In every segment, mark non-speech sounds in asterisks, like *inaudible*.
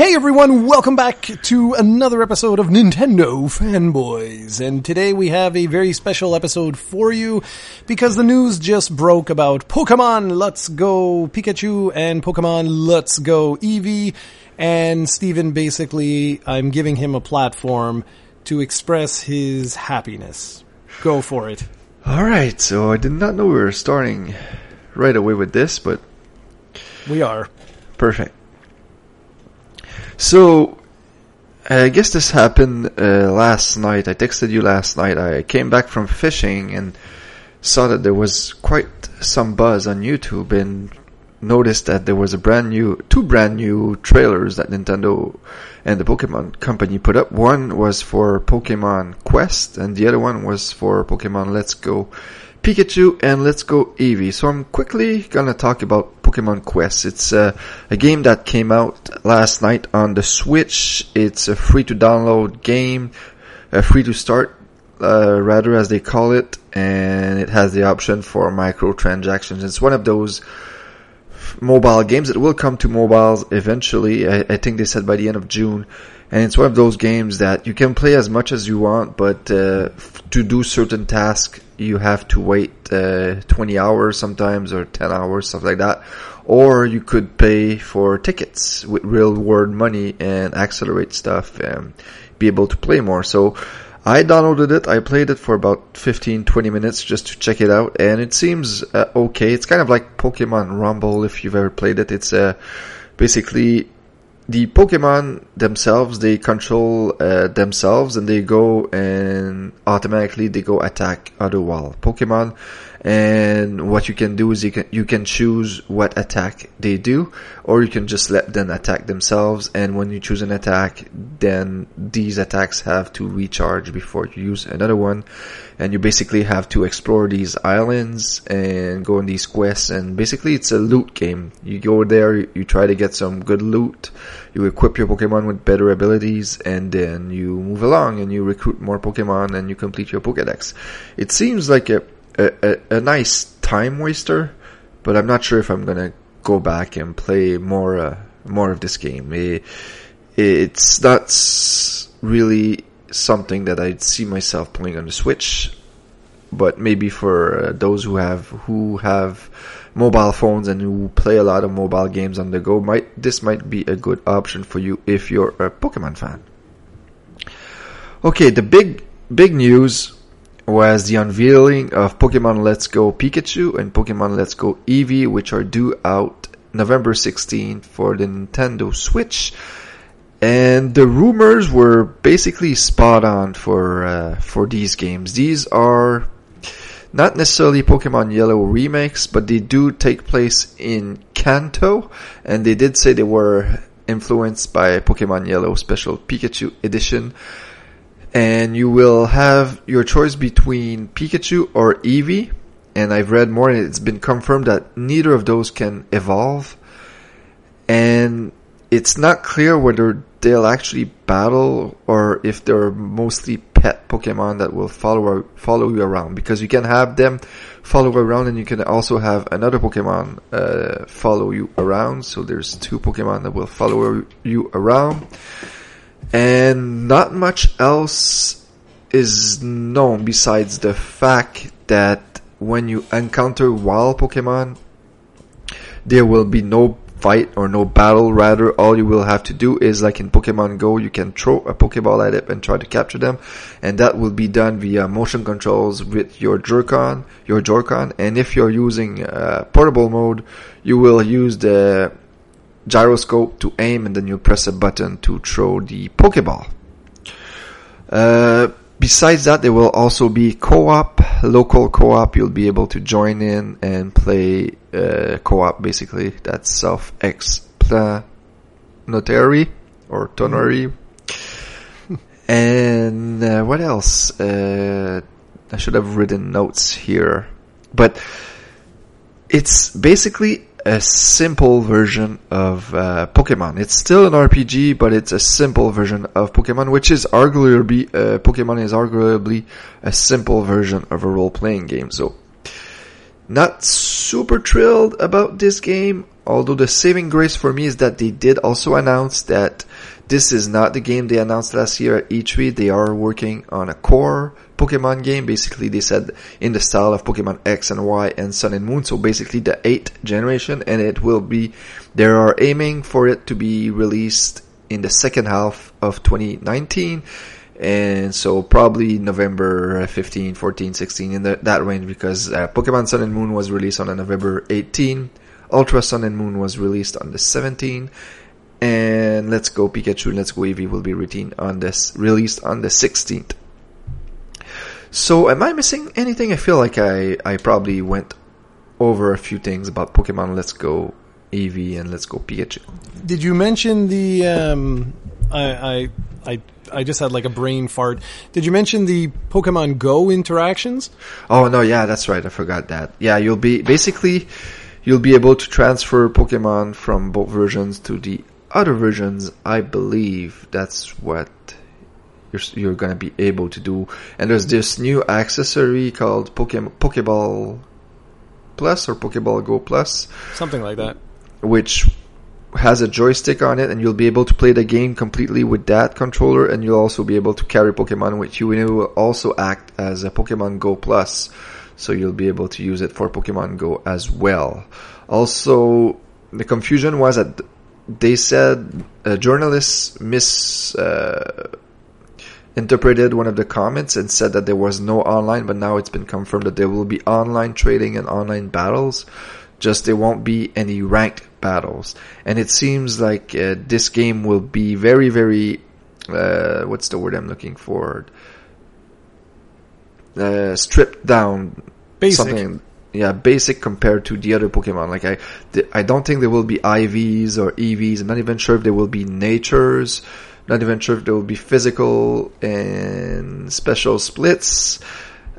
Hey everyone, welcome back to another episode of Nintendo Fanboys. And today we have a very special episode for you because the news just broke about Pokemon Let's Go Pikachu and Pokemon Let's Go Eevee. And Steven basically, I'm giving him a platform to express his happiness. Go for it. Alright, so I did not know we were starting right away with this, but We are. perfect. So, I guess this happened uh, last night. I texted you last night. I came back from fishing and saw that there was quite some buzz on YouTube and noticed that there was a brand new, two brand new trailers that Nintendo and the Pokemon company put up. One was for Pokemon Quest and the other one was for Pokemon Let's Go Pikachu and Let's Go Eevee. So I'm quickly gonna talk about Pokemon Quest. It's uh, a game that came out last night on the Switch. It's a free to download game, uh, free to start, uh, rather as they call it, and it has the option for microtransactions. It's one of those mobile games that will come to mobiles eventually. I, I think they said by the end of June. And it's one of those games that you can play as much as you want, but uh, f- to do certain tasks, you have to wait uh, 20 hours sometimes or 10 hours, stuff like that. Or you could pay for tickets with real world money and accelerate stuff and be able to play more. So I downloaded it. I played it for about 15, 20 minutes just to check it out, and it seems uh, okay. It's kind of like Pokemon Rumble if you've ever played it. It's uh, basically the Pokemon themselves. They control uh, themselves, and they go and automatically they go attack other wild Pokemon. And what you can do is you can you can choose what attack they do, or you can just let them attack themselves. And when you choose an attack, then these attacks have to recharge before you use another one. And you basically have to explore these islands and go on these quests. And basically, it's a loot game. You go there, you try to get some good loot, you equip your Pokemon with better abilities, and then you move along and you recruit more Pokemon and you complete your Pokedex. It seems like a a, a, nice time waster, but I'm not sure if I'm gonna go back and play more uh, more of this game. It, it's not really something that I'd see myself playing on the Switch, but maybe for uh, those who have who have mobile phones and who play a lot of mobile games on the go, might this might be a good option for you if you're a Pokemon fan. Okay, the big big news was the unveiling of Pokemon Let's Go Pikachu and Pokemon Let's Go Eevee, which are due out November 16th for the Nintendo Switch. And the rumors were basically spot on for uh, for these games. These are not necessarily Pokemon Yellow remakes, but they do take place in Kanto, and they did say they were influenced by Pokemon Yellow Special Pikachu Edition and you will have your choice between Pikachu or Eevee. And I've read more, and it's been confirmed that neither of those can evolve. And it's not clear whether they'll actually battle or if they're mostly pet Pokemon that will follow follow you around. Because you can have them follow around, and you can also have another Pokemon uh, follow you around. So there's two Pokemon that will follow you around and not much else is known besides the fact that when you encounter wild Pokemon, there will be no fight or no battle. Rather, all you will have to do is like in Pokemon Go, you can throw a Pokeball at it and try to capture them, and that will be done via motion controls with your Joy-Con, your Joy-Con. And if you're using uh, portable mode, you will use the gyroscope to aim and then you press a button to throw the Pokeball. Uh, besides that, there will also be co-op, local co-op. You'll be able to join in and play uh, co-op. Basically, that's self-explanatory or tonary. *laughs* and uh, what else? Uh, I should have written notes here, but it's basically a simple version of uh, Pokemon. It's still an RPG, but it's a simple version of Pokemon, which is arguably uh, Pokemon is arguably a simple version of a role-playing game. So Not super thrilled about this game, although the saving grace for me is that they did also announce that this is not the game they announced last year at E3. They are working on a core Pokemon game. Basically, they said in the style of Pokemon X and Y and Sun and Moon. So basically the 8th generation and it will be, they are aiming for it to be released in the second half of 2019 and so probably November 15, 14, 16 in the, that range because uh, Pokemon Sun and Moon was released on November 18, Ultra Sun and Moon was released on the 17, and Let's Go Pikachu and Let's Go Eevee will be routine on this released on the 16th. So am I missing anything? I feel like I I probably went over a few things about Pokemon Let's Go Eevee and Let's Go Pikachu. Did you mention the? Um, I, I I I just had like a brain fart. Did you mention the Pokemon Go interactions? Oh no, yeah, that's right. I forgot that. Yeah, you'll be basically you'll be able to transfer Pokemon from both versions to the other versions. I believe that's what you're you're gonna be able to do. And there's this new accessory called Pokemon Pokeball Plus or Pokeball Go Plus, Something like that. which has a joystick on it and you'll be able to play the game completely with that controller and you'll also be able to carry Pokemon with you and it will also act as a Pokemon Go Plus. So you'll be able to use it for Pokemon Go as well. Also, the confusion was that they said uh, journalists misinterpreted uh, one of the comments and said that there was no online, but now it's been confirmed that there will be online trading and online battles. Just there won't be any ranked battles. And it seems like uh, this game will be very, very, uh, what's the word I'm looking for? Uh, stripped down. Basic. Something, yeah, basic compared to the other Pokemon. Like I, I don't think there will be IVs or EVs. I'm not even sure if there will be natures. Not even sure if there will be physical and special splits.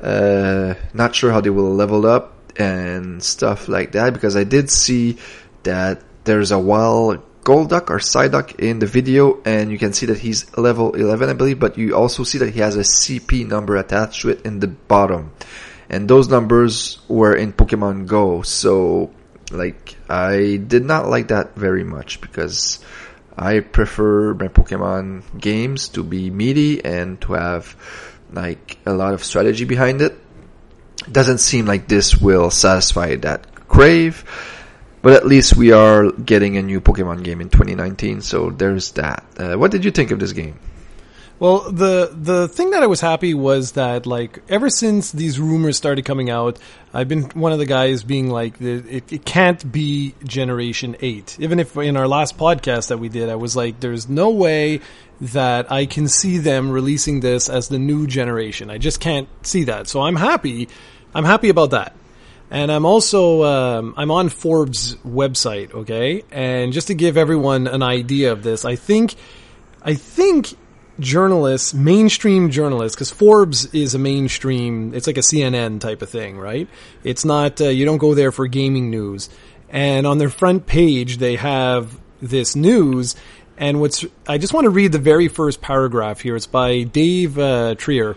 Uh, not sure how they will level up and stuff like that because I did see that there's a wild Golduck or Psyduck in the video and you can see that he's level 11 I believe but you also see that he has a CP number attached to it in the bottom and those numbers were in Pokemon Go so like I did not like that very much because I prefer my Pokemon games to be meaty and to have like a lot of strategy behind it. Doesn't seem like this will satisfy that crave, but at least we are getting a new Pokemon game in 2019, so there's that. Uh, what did you think of this game? Well, the the thing that I was happy was that like ever since these rumors started coming out, I've been one of the guys being like, it, it can't be Generation Eight. Even if in our last podcast that we did, I was like, there's no way that I can see them releasing this as the new generation. I just can't see that. So I'm happy. I'm happy about that. And I'm also um, I'm on Forbes website, okay? And just to give everyone an idea of this, I think I think journalists, mainstream journalists, because Forbes is a mainstream, it's like a CNN type of thing, right? It's not, uh, you don't go there for gaming news. And on their front page, they have this news. And what's, I just want to read the very first paragraph here. It's by Dave uh, Thier.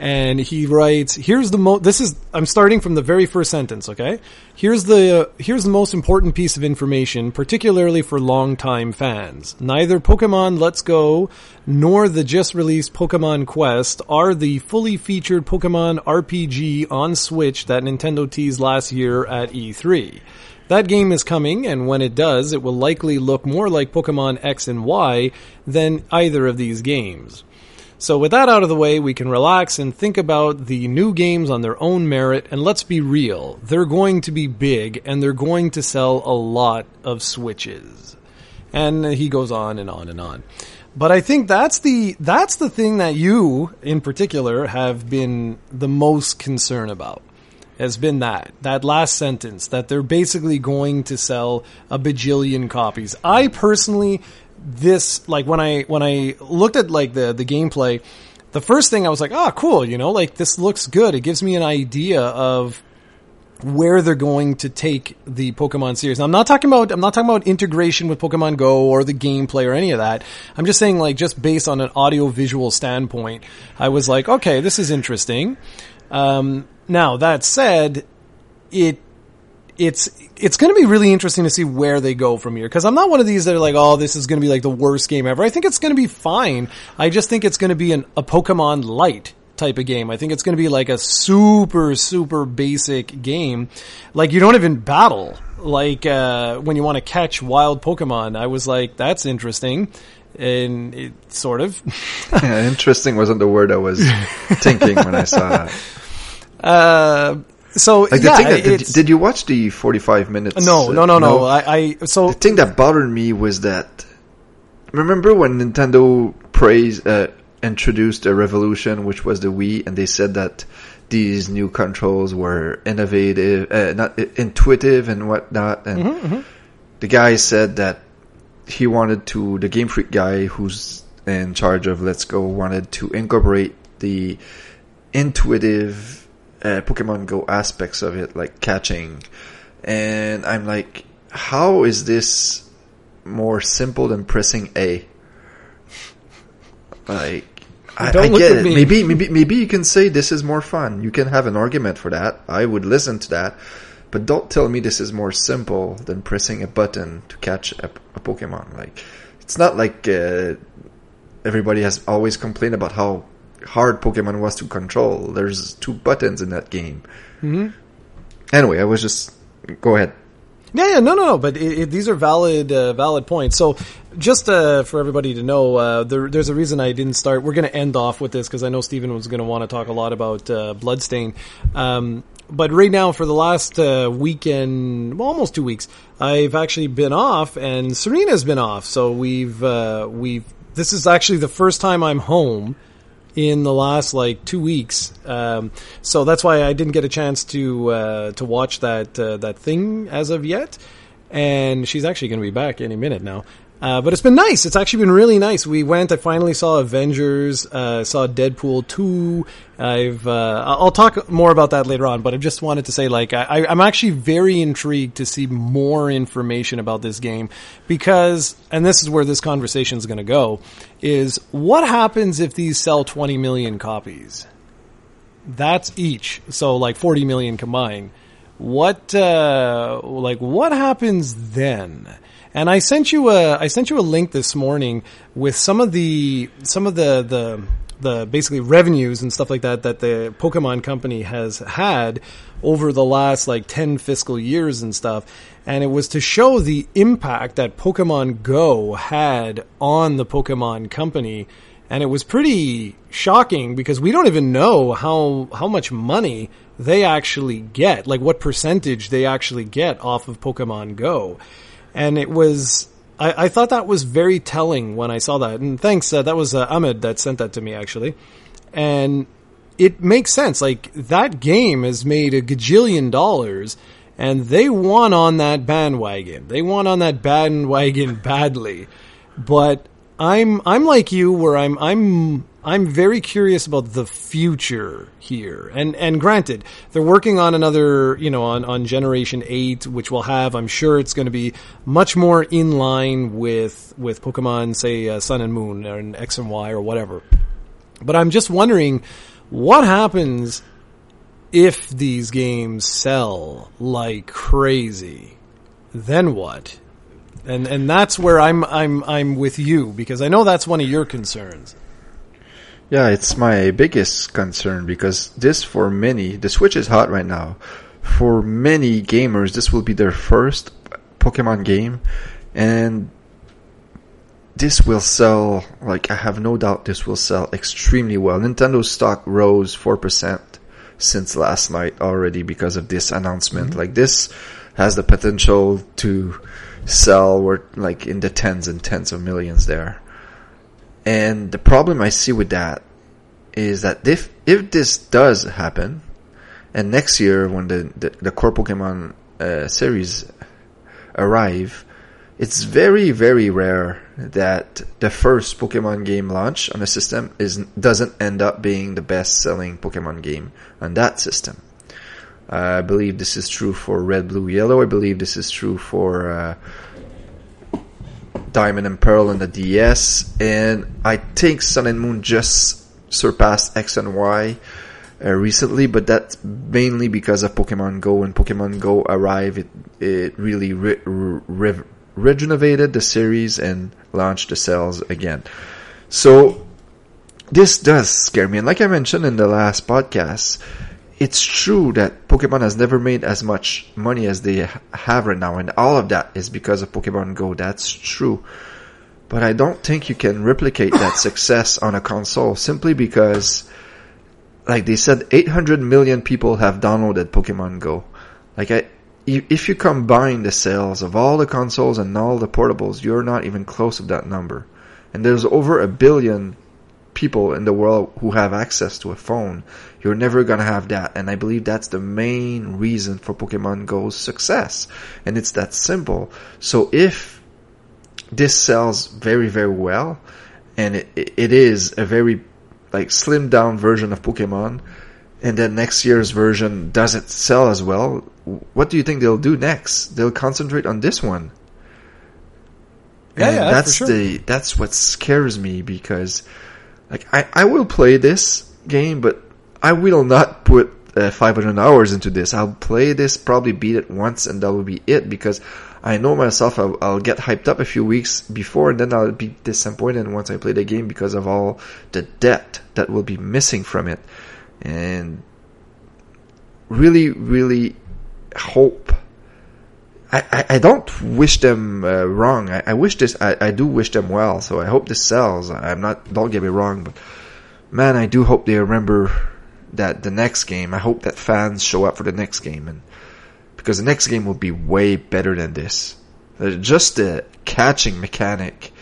And he writes, here's the mo, this is, I'm starting from the very first sentence, okay? Here's the, uh, here's the most important piece of information, particularly for longtime fans. Neither Pokemon Let's Go nor the just released Pokemon Quest are the fully featured Pokemon RPG on Switch that Nintendo teased last year at E3. That game is coming, and when it does, it will likely look more like Pokemon X and Y than either of these games. So with that out of the way, we can relax and think about the new games on their own merit, and let's be real. They're going to be big, and they're going to sell a lot of Switches. And he goes on and on and on. But I think that's the, that's the thing that you, in particular, have been the most concerned about. Has been that, that last sentence, that they're basically going to sell a bajillion copies. I personally this like when I when I looked at like the the gameplay, the first thing I was like, oh, cool, you know, like this looks good. It gives me an idea of where they're going to take the Pokemon series. Now, I'm not talking about I'm not talking about integration with Pokemon Go or the gameplay or any of that. I'm just saying like just based on an audio visual standpoint, I was like, okay, this is interesting. Um, now that said, it it's it's going to be really interesting to see where they go from here because I'm not one of these that are like, oh, this is going to be like the worst game ever. I think it's going to be fine. I just think it's going to be an, a Pokemon light type of game. I think it's going to be like a super super basic game. Like you don't even battle. Like uh, when you want to catch wild Pokemon, I was like, that's interesting and it sort of. *laughs* yeah, interesting wasn't the word I was *laughs* thinking when I saw that. Uh, so like yeah, that, did, did, you watch the forty-five minutes? No, no, no, no. no. I, I so the thing that bothered me was that remember when Nintendo praised uh, introduced a revolution, which was the Wii, and they said that these new controls were innovative, uh, not intuitive, and whatnot. And mm-hmm, mm-hmm. the guy said that he wanted to. The Game Freak guy, who's in charge of Let's Go, wanted to incorporate the intuitive uh, Pokemon Go aspects of it, like catching. And I'm like, how is this more simple than pressing A? Like, I, I, get it. Maybe, maybe, maybe you can say this is more fun. You can have an argument for that. I would listen to that. But don't tell me this is more simple than pressing a button to catch a, a Pokemon. Like, it's not like uh, everybody has always complained about how hard Pokemon was to control. There's two buttons in that game. Mm-hmm. Anyway, I was just go ahead. Yeah, yeah, no, no, no. But it, it, these are valid, uh, valid points. So, just uh, for everybody to know, uh, there, there's a reason I didn't start. We're going to end off with this because I know Stephen was going to want to talk a lot about uh, Bloodstain. Um, but right now, for the last uh, weekend, well, almost two weeks, I've actually been off, and Serena's been off. So we've uh, we've. This is actually the first time I'm home in the last like two weeks. Um, so that's why I didn't get a chance to uh, to watch that uh, that thing as of yet. And she's actually going to be back any minute now. Uh, but it's been nice. It's actually been really nice. We went. I finally saw Avengers. Uh, saw Deadpool two. I've. Uh, I'll talk more about that later on. But I just wanted to say, like, I, I'm actually very intrigued to see more information about this game because, and this is where this conversation is going to go, is what happens if these sell 20 million copies? That's each. So like 40 million combined. What, uh, like, what happens then? And I sent you a I sent you a link this morning with some of the some of the the the basically revenues and stuff like that that the Pokemon company has had over the last like 10 fiscal years and stuff. And it was to show the impact that Pokemon Go had on the Pokemon company. And it was pretty shocking because we don't even know how, how much money they actually get, like what percentage they actually get off of Pokemon Go and it was I, I, thought that was very telling when I saw that. And thanks, uh, that was uh, Ahmed that sent that to me actually, and it makes sense. Like that game has made a gajillion dollars, and they won on that bandwagon. They won on that bandwagon *laughs* badly, but I'm I'm like you, where I'm I'm I'm very curious about the future here. And and granted, they're working on another, you know, on, on generation 8 which will have I'm sure it's going to be much more in line with with Pokemon say uh, Sun and Moon and X and Y or whatever. But I'm just wondering what happens if these games sell like crazy. Then what? And and that's where I'm I'm I'm with you because I know that's one of your concerns. Yeah, it's my biggest concern because this for many, the Switch is hot right now. For many gamers, this will be their first Pokemon game and this will sell, like I have no doubt this will sell extremely well. Nintendo stock rose 4% since last night already because of this announcement. Mm-hmm. Like this has the potential to sell we're like in the tens and tens of millions there. And the problem I see with that is that if if this does happen, and next year when the the, the core Pokemon uh, series arrive, it's very very rare that the first Pokemon game launch on a system is doesn't end up being the best selling Pokemon game on that system. Uh, I believe this is true for Red, Blue, Yellow. I believe this is true for uh, Diamond and Pearl and the DS. And I think Sun and Moon just surpassed X and Y uh, recently, but that's mainly because of Pokemon Go. When Pokemon Go arrived, it it really re- re- rejuvenated the series and launched the sales again. So this does scare me, and like I mentioned in the last podcast, it's true that Pokemon has never made as much money as they have right now, and all of that is because of Pokemon Go. That's true. But I don't think you can replicate that *coughs* success on a console simply because like they said 800 million people have downloaded Pokemon Go. Like I, if you combine the sales of all the consoles and all the portables, you're not even close to that number. And there's over a billion people in the world who have access to a phone. You're never gonna have that. And I believe that's the main reason for Pokemon Go's success. And it's that simple. So if this sells very, very well, and it, it is a very like slimmed down version of Pokemon, and then next year's version doesn't sell as well, what do you think they'll do next? They'll concentrate on this one. Yeah, and yeah, that's sure. the that's what scares me because like I, I will play this game, but I will not put uh, 500 hours into this. I'll play this, probably beat it once, and that will be it because I know myself. I'll, I'll get hyped up a few weeks before, and then I'll be disappointed once I play the game because of all the depth that will be missing from it, and really, really hope. I, I, I don't wish them uh, wrong. I, I wish this. I, I do wish them well. So I hope this sells. I'm not. Don't get me wrong, but man, I do hope they remember that the next game. I hope that fans show up for the next game, and because the next game will be way better than this. Uh, Just the catching mechanic,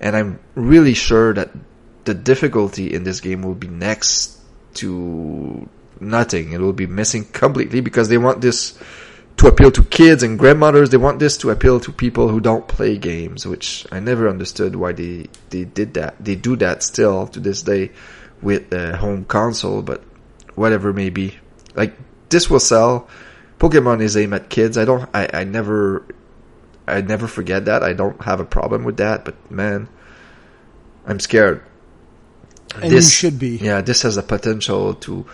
and I'm really sure that the difficulty in this game will be next to nothing. It will be missing completely because they want this to appeal to kids and grandmothers. They want this to appeal to people who don't play games, which I never understood why they, they did that. They do that still to this day with a home console, but whatever may be. Like, this will sell. Pokemon is aimed at kids. I don't, I, I never, I never forget that. I don't have a problem with that, but man, I'm scared. And you should be. Yeah, this has a potential to,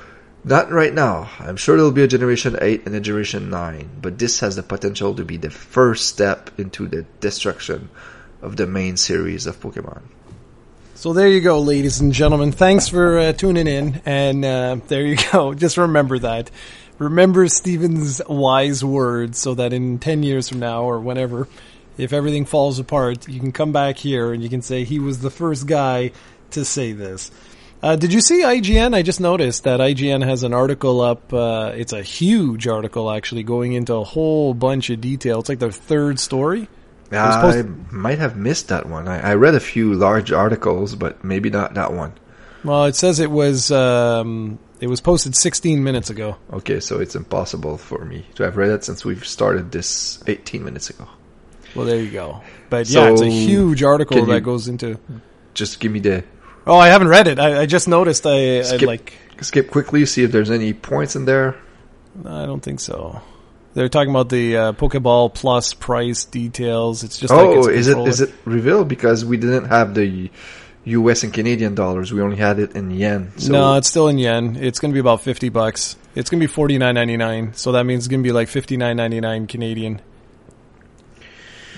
not right now. I'm sure there'll be a Generation 8 and a Generation 9, but this has the potential to be the first step into the destruction of the main series of Pokemon. So there you go, ladies and gentlemen. Thanks for uh, tuning in, and uh, there you *laughs* go. Just remember that. Remember Steven's wise words, so that in ten years from now or whenever, if everything falls apart, you can come back here and you can say he was the first guy to say this. Uh, did you see IGN? I just noticed that IGN has an article up. Uh, it's a huge article, actually, going into a whole bunch of detail. It's like their third story. Was supposed I might have missed that one. I, I read a few large articles, but maybe not that one. Well, it says it was um, it was posted 16 minutes ago. Okay, so it's impossible for me to have read it since we've started this 18 minutes ago. Well, there you go. But yeah, it's a huge article that goes into. Just give me the Oh, I haven't read it. I, I just noticed. I, I Skip. like. skip quickly, see if there's any points in there. I don't think so. They're talking about the uh, Pokeball Plus price details. It's just like Oh, it's a is it is it revealed because we didn't have the U.S. and Canadian dollars. We only had it in yen. So no, it's still in yen. It's going to be about fifty bucks. It's going to be forty nine ninety nine. So that means it's going to be like fifty nine ninety nine Canadian.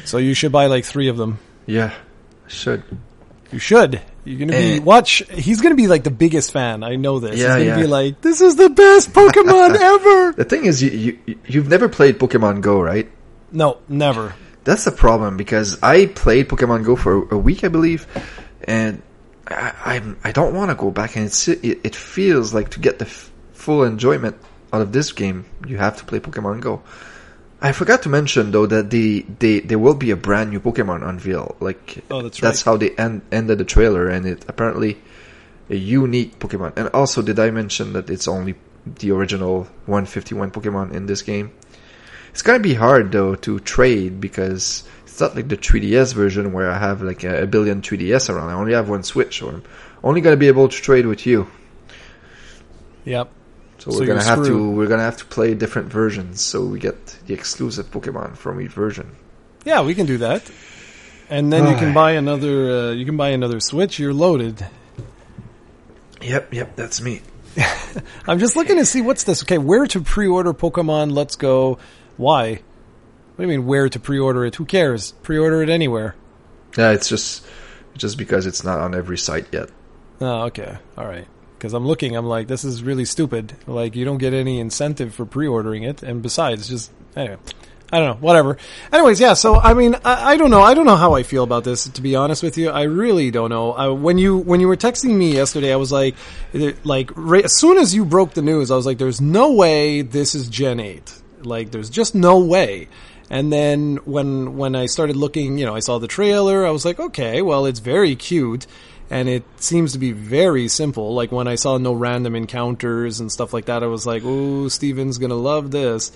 So you should buy like three of them. yeah, should. You should. You're gonna be Eh. watch. He's gonna be like the biggest fan. I know this. Yeah, he's gonna yeah. be like, "This is the best Pokemon *laughs* ever." The thing is, you, you you've never played Pokemon Go, right? No, never. That's the problem because I played Pokemon Go for a week, I believe, and I I'm, I don't want to go back. And it's, it it feels like to get the f- full enjoyment out of this game, you have to play Pokemon Go. I forgot to mention though that the they there will be a brand new Pokemon unveil. Like Oh, that's that's how they end, ended the trailer, and it apparently a unique Pokemon. And also, did I mention that it's only the original 151 Pokemon in this game? It's gonna be hard though to trade because it's not like the 3DS version where I have like a, a billion 3DS around. I only have one Switch, so I'm only gonna be able to trade with you. Yep. So, So we're gonna have to we're gonna have to play different versions so we get the exclusive Pokemon from each version. Yeah, we can do that. And then you can buy another. Uh, you can buy another Switch. You're loaded. Yep, yep, that's me. *laughs* I'm just looking to see what's this. Okay, where to pre-order Pokemon Let's Go? Why? What do you mean where to pre-order it? Who cares? Pre-order it anywhere. Yeah, it's just just because it's not on every site yet. Oh, okay. All right. Because I'm looking, I'm like, this is really stupid. Like, you don't get any incentive for pre-ordering it, and besides, just anyway. I don't know, whatever. Anyways, yeah. So I mean, I, I, don't know. I don't know how I feel about this. To be honest with you, I really don't know. I, when you when you were texting me yesterday, I was like, eh, like right, as soon as you broke the news, I was like, "There's no way this is Gen Eight. Like, there's just no way." And then when when I started looking, you know, I saw the trailer. I was like, "Okay, well, it's very cute." And it seems to be very simple. Like when I saw no random encounters and stuff like that, I was like, "Oh, Steven's gonna love this."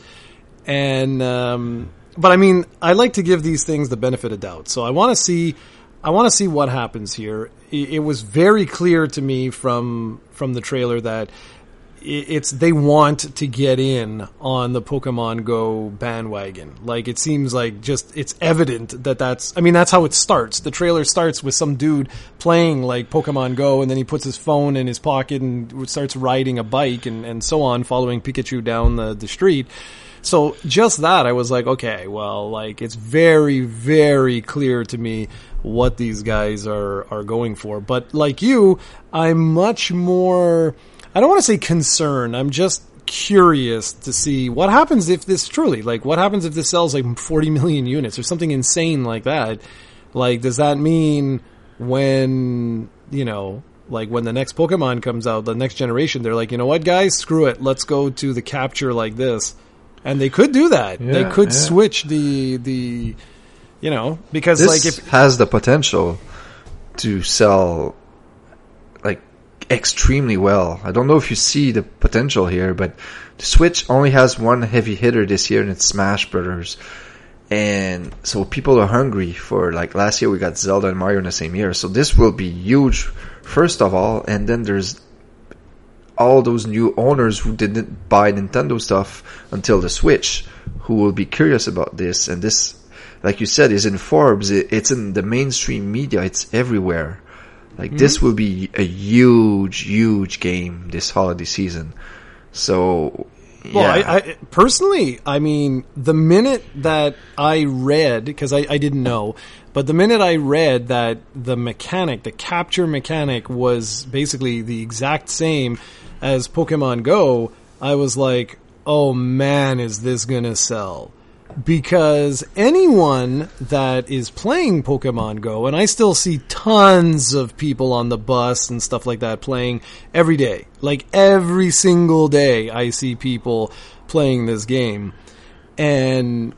And um, but I mean, I like to give these things the benefit of doubt. So I want to see, I want to see what happens here. It, it, was very clear to me from from the trailer that it's they want to get in on the Pokemon Go bandwagon. Like it seems like just it's evident that that's. I mean, that's how it starts. The trailer starts with some dude playing like Pokemon Go, and then he puts his phone in his pocket and starts riding a bike and and so on, following Pikachu down the the street. So just that, I was like, okay, well, like it's very, very clear to me what these guys are are going for. But like you, I'm much more. I don't want to say concern. I'm just curious to see what happens if this truly, like, what happens if this sells like 40 million units or something insane like that. Like, does that mean when you know like when the next Pokemon comes out, the next generation, they're like, you know what, guys, screw it, let's go to the capture like this and they could do that. Yeah, they could yeah. switch the the you know because this like if has the potential to sell extremely well. I don't know if you see the potential here, but the Switch only has one heavy hitter this year, and it's Smash Brothers. And so people are hungry for like last year we got Zelda and Mario in the same year, so this will be huge. First of all, and then there's all those new owners who didn't buy Nintendo stuff until the Switch, who will be curious about this. And this, like you said, is in Forbes. it's in the mainstream media. It's everywhere. Like mm-hmm. this will be a huge, huge game this holiday season. So, yeah. Well, I, I, personally, I mean, the minute that I read, because I, I didn't know, but the minute I read that the mechanic, the capture mechanic, was basically the exact same as Pokemon Go, I was like, oh man, is this gonna sell? Because anyone that is playing Pokemon Go, and I still see tons of people on the bus and stuff like that playing every day. Like every single day, I see people playing this game. And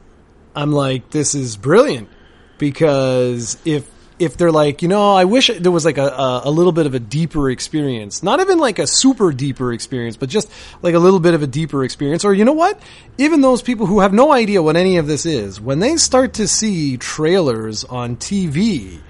I'm like, this is brilliant. Because if if they're like, you know, I wish there was like a, a, a, little bit of a deeper experience, not even like a super deeper experience, but just like a little bit of a deeper experience. Or you know what? Even those people who have no idea what any of this is, when they start to see trailers on TV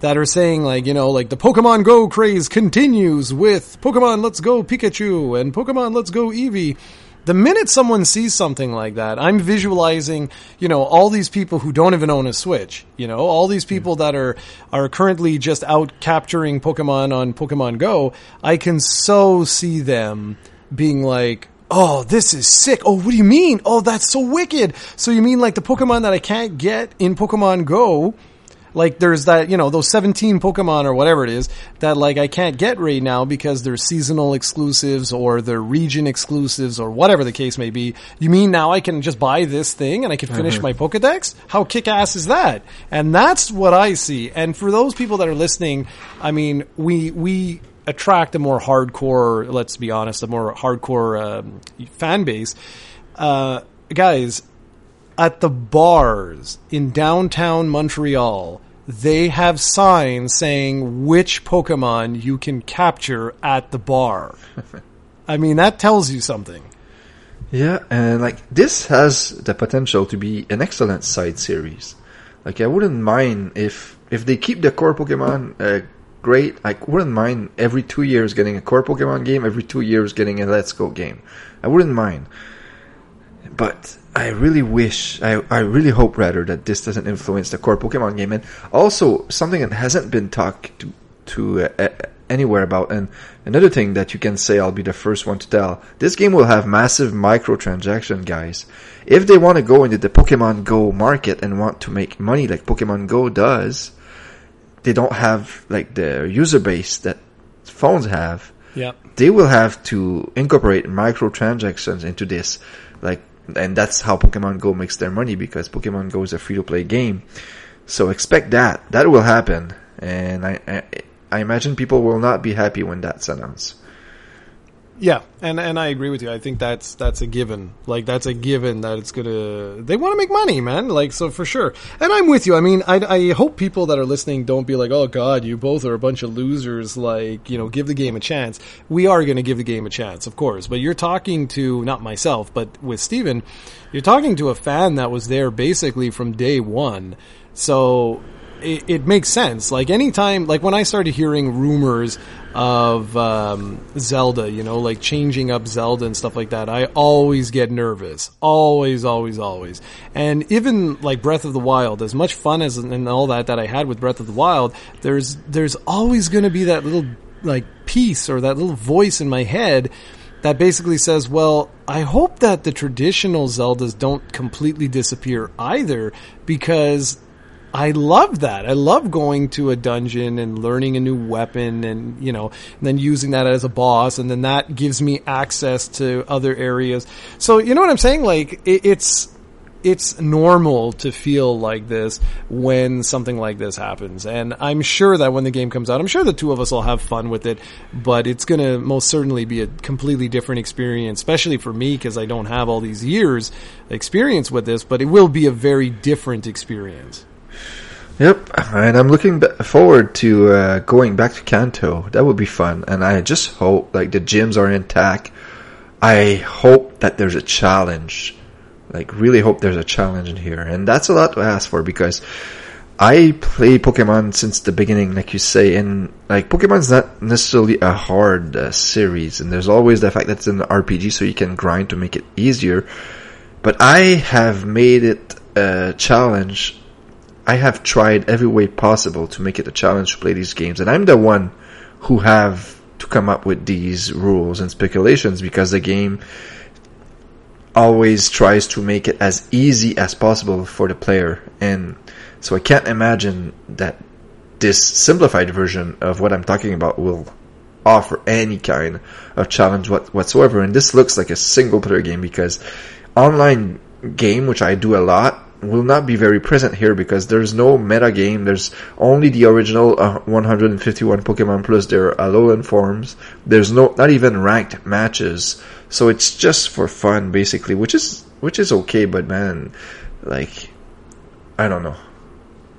that are saying like, you know, like the Pokemon Go craze continues with Pokemon Let's Go Pikachu and Pokemon Let's Go Eevee the minute someone sees something like that, I'm visualizing, you know, all these people who don't even own a Switch, you know, all these hmm. people that are, are currently just out capturing Pokemon on Pokemon Go. I can so see them being like, Oh, this is sick. Oh, what do you mean? Oh, that's so wicked. So you mean like the Pokemon that I can't get in Pokemon Go, like there's that, you know, those 17 Pokemon or whatever it is that like I can't get right now because they're seasonal exclusives or they're region exclusives or whatever the case may be. You mean now I can just buy this thing and I can finish mm-hmm. my Pokedex? How kick ass is that? And that's what I see. And for those people that are listening, I mean, we, we, attract a more hardcore, let's be honest, a more hardcore um, fan base. Uh, guys, at the bars in downtown Montreal, they have signs saying which Pokemon you can capture at the bar. *laughs* I mean, that tells you something. Yeah, and like this has the potential to be an excellent side series. Like I wouldn't mind if if they keep the core Pokemon uh, great. I wouldn't mind every two years getting a core Pokemon game, every two years getting a Let's Go game. I wouldn't mind. But I really wish, I, I really hope rather that this doesn't influence the core Pokemon game. And also, something that hasn't been talked to uh, anywhere about. And another thing that you can say, I'll be the first one to tell. This game will have massive microtransaction, guys. If they want to go into the Pokemon Go market and want to make money like Pokemon Go does, they don't have like the user base that phones have. Yeah. They will have to incorporate microtransactions into this, like, and that's how Pokemon Go makes their money because Pokemon Go is a free to play game. So expect that. That will happen. And I, I, I imagine people will not be happy when that's announced. Yeah, and and I agree with you. I think that's that's a given. Like that's a given that it's gonna. They want to make money, man. Like so for sure. And I'm with you. I mean, I I hope people that are listening don't be like, oh God, you both are a bunch of losers. Like you know, give the game a chance. We are to give the game a chance, of course. But you're talking to not myself, but with Steven, you're talking to a fan that was there basically from day one. So it, it, makes sense. Like anytime, like when I started hearing rumors of um, Zelda, you know, like changing up Zelda and stuff like that, I always get nervous. Always, always, always. And even like Breath of the Wild, as much fun as and all that that I had with Breath of the Wild, there's there's always going to be that little like piece or that little voice in my head that basically says, well, I hope that the traditional Zeldas don't completely disappear either because I love that. I love going to a dungeon and learning a new weapon and, you know, and then using that as a boss and then that gives me access to other areas. So, you know what I'm saying? Like, it, it's, it's normal to feel like this when something like this happens. And I'm sure that when the game comes out, I'm sure the two of us will have fun with it, but it's going to most certainly be a completely different experience, especially for me because I don't have all these years experience with this, but it will be a very different experience. Yep, and I'm looking forward to uh, going back to Kanto. That would be fun, and I just hope like the gyms are intact. I hope that there's a challenge, like really hope there's a challenge in here, and that's a lot to ask for because I play Pokemon since the beginning, like you say, and like Pokemon's not necessarily a hard uh, series, and there's always the fact that it's an RPG, so you can grind to make it easier. But I have made it a challenge I have tried every way possible to make it a challenge to play these games, and I'm the one who have to come up with these rules and speculations because the game always tries to make it as easy as possible for the player, and so I can't imagine that this simplified version of what I'm talking about will offer any kind of challenge whatsoever. And this looks like a single player game because online game, which I do a lot, will not be very present here because there's no meta game. There's only the original uh, 151 Pokemon plus their Alolan forms. There's no not even ranked matches. So it's just for fun basically, which is which is okay, but man, like I don't know.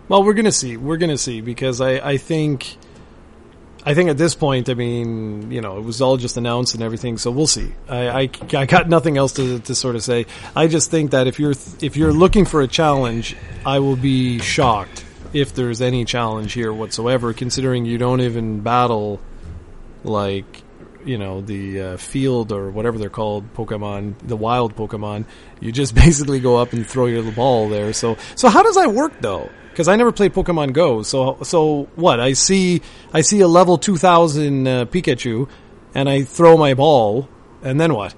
Well, we're gonna see. We're gonna see because I I think I think at this point, I mean, you know, it was all just announced and everything, so we'll see. I, I, I, got nothing else to, to sort of say. I just think that if you're if you're looking for a challenge, I will be shocked if there's any challenge here whatsoever, considering you don't even battle like you know the uh, field or whatever they're called Pokemon, the wild Pokemon. You just *laughs* basically go up and throw your ball there. So so how does that work though? because I never played Pokemon Go. So so what? I see I see a level two thousand uh, Pikachu, and I throw my ball, and then what?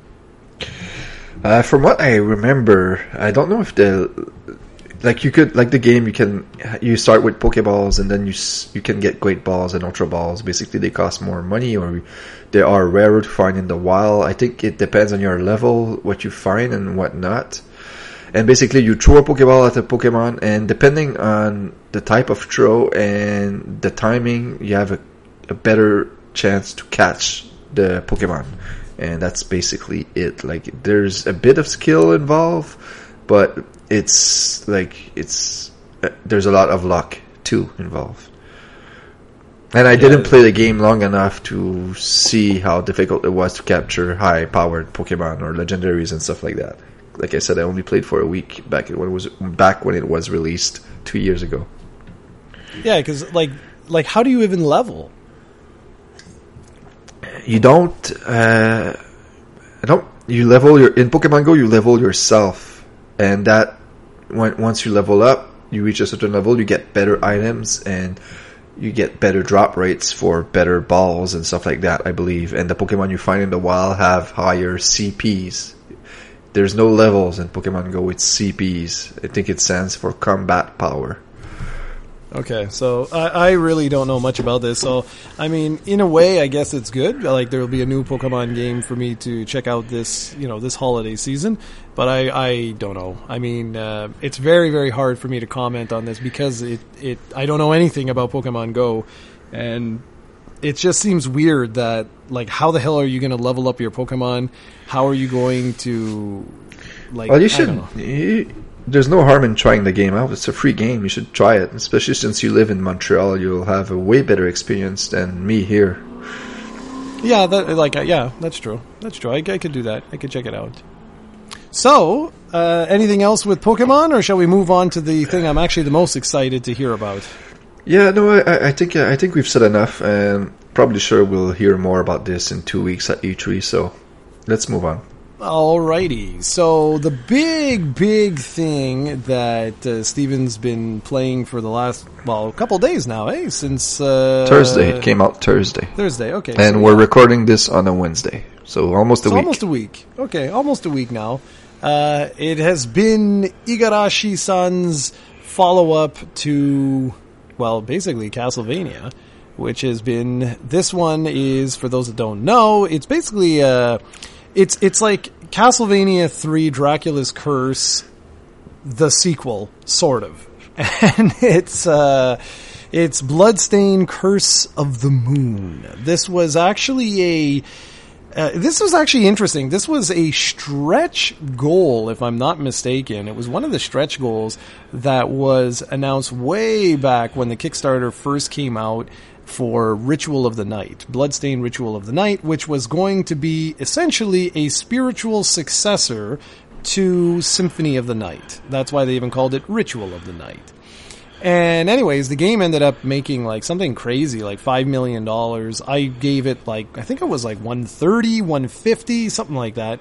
Uh, from what I remember, I don't know if the like you could like the game you can you start with Pokeballs and then you you can get Great Balls and Ultra Balls. Basically, they cost more money or they are rarer to find in the wild. I think it depends on your level what you find and what not and basically you throw a Pokeball at a Pokemon, and depending on the type of throw and the timing, you have a, a better chance to catch the Pokemon. And that's basically it. Like there's a bit of skill involved, but it's like it's uh, there's a lot of luck too involved. And I yeah. didn't play the game long enough to see how difficult it was to capture high powered Pokemon or legendaries and stuff like that like I said, I only played for a week back when it was back when it was released two years ago. Yeah, because like like how do you even level? You don't. Uh, don't. You level your in Pokemon Go. You level yourself, and that when once you level up, you reach a certain level, you get better items, and you get better drop rates for better balls and stuff like that, I believe. And the Pokemon you find in the wild have higher CPs. There's no levels in Pokemon Go, it's CPs. I think it stands for combat power. Okay, so I, I really don't know much about this. So, I mean, in a way, I guess it's good. Like there will be a new Pokemon game for me to check out this, you know, this holiday season. But I, I don't know. I mean, uh, it's very, very hard for me to comment on this because it, it, I don't know anything about Pokemon Go, and it just seems weird that like, how the hell are you going to level up your Pokemon? How are you going to, like? Well, you I should. Don't know. You, there's no harm in trying the game out. It's a free game. You should try it, especially since you live in Montreal. You'll have a way better experience than me here. Yeah, that like uh, yeah, that's true. That's true. I, I could do that. I could check it out. So, uh, anything else with Pokemon, or shall we move on to the thing I'm actually the most excited to hear about? Yeah, no, I- I, I think I think we've said enough, and probably sure we'll hear more about this in two weeks at E3. So, let's move on. Alrighty. So the big, big thing that uh, Steven's been playing for the last well, a couple days now, eh? Since uh, Thursday it came out Thursday, Thursday. Okay, and so we're yeah. recording this on a Wednesday, so almost a It's week. almost a week. Okay, almost a week now. Uh, it has been Igarashi-san's follow-up to, well, basically Castlevania, which has been. This one is for those that don't know. It's basically uh, it's it's like Castlevania Three: Dracula's Curse, the sequel, sort of, *laughs* and it's. Uh, it's Bloodstain Curse of the Moon. This was actually a uh, this was actually interesting. This was a stretch goal, if I'm not mistaken. It was one of the stretch goals that was announced way back when the Kickstarter first came out for Ritual of the Night, Bloodstain Ritual of the Night, which was going to be essentially a spiritual successor to Symphony of the Night. That's why they even called it Ritual of the Night. And anyways, the game ended up making like something crazy, like five million dollars. I gave it like I think it was like 130, 150, something like that.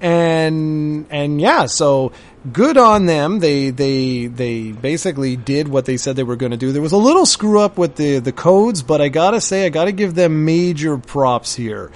And and yeah, so good on them. They they they basically did what they said they were going to do. There was a little screw up with the the codes, but I got to say I got to give them major props here.